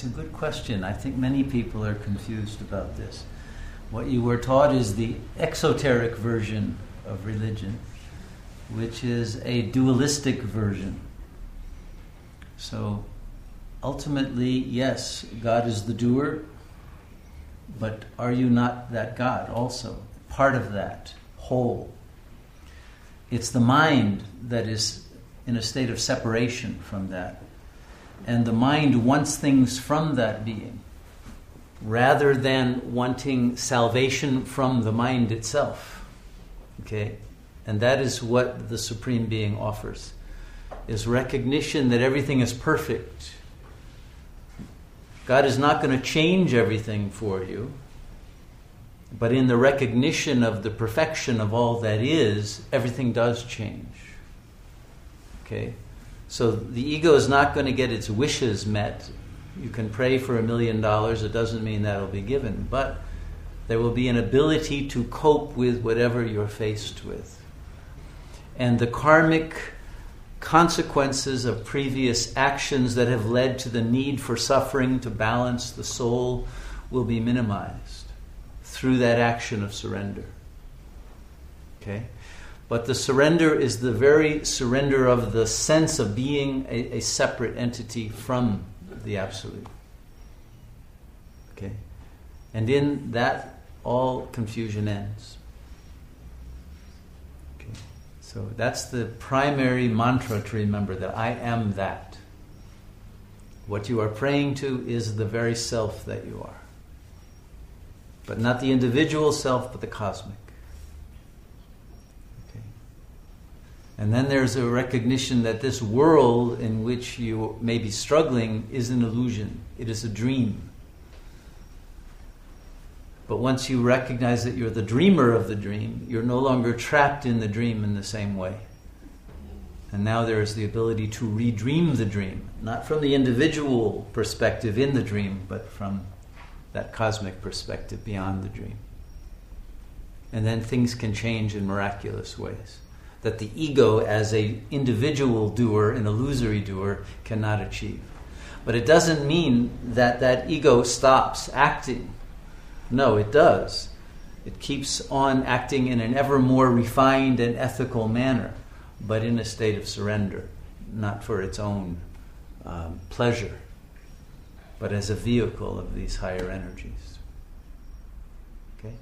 It's a good question. I think many people are confused about this. What you were taught is the exoteric version of religion, which is a dualistic version. So ultimately, yes, God is the doer, but are you not that God also? Part of that whole. It's the mind that is in a state of separation from that. And the mind wants things from that being rather than wanting salvation from the mind itself. Okay? And that is what the Supreme Being offers is recognition that everything is perfect. God is not going to change everything for you, but in the recognition of the perfection of all that is, everything does change. Okay? So the ego is not going to get its wishes met. You can pray for a million dollars, it doesn't mean that'll be given, but there will be an ability to cope with whatever you're faced with. And the karmic consequences of previous actions that have led to the need for suffering to balance the soul will be minimized through that action of surrender. Okay? But the surrender is the very surrender of the sense of being a, a separate entity from the Absolute. Okay? And in that, all confusion ends. Okay? So that's the primary mantra to remember that I am that. What you are praying to is the very self that you are. But not the individual self, but the cosmic. Okay. And then there's a recognition that this world in which you may be struggling is an illusion, it is a dream. But once you recognize that you're the dreamer of the dream, you're no longer trapped in the dream in the same way. And now there is the ability to redream the dream, not from the individual perspective in the dream, but from that cosmic perspective beyond the dream. And then things can change in miraculous ways that the ego, as a individual doer, an illusory doer, cannot achieve. But it doesn't mean that that ego stops acting no, it does. It keeps on acting in an ever more refined and ethical manner, but in a state of surrender, not for its own um, pleasure, but as a vehicle of these higher energies. Okay?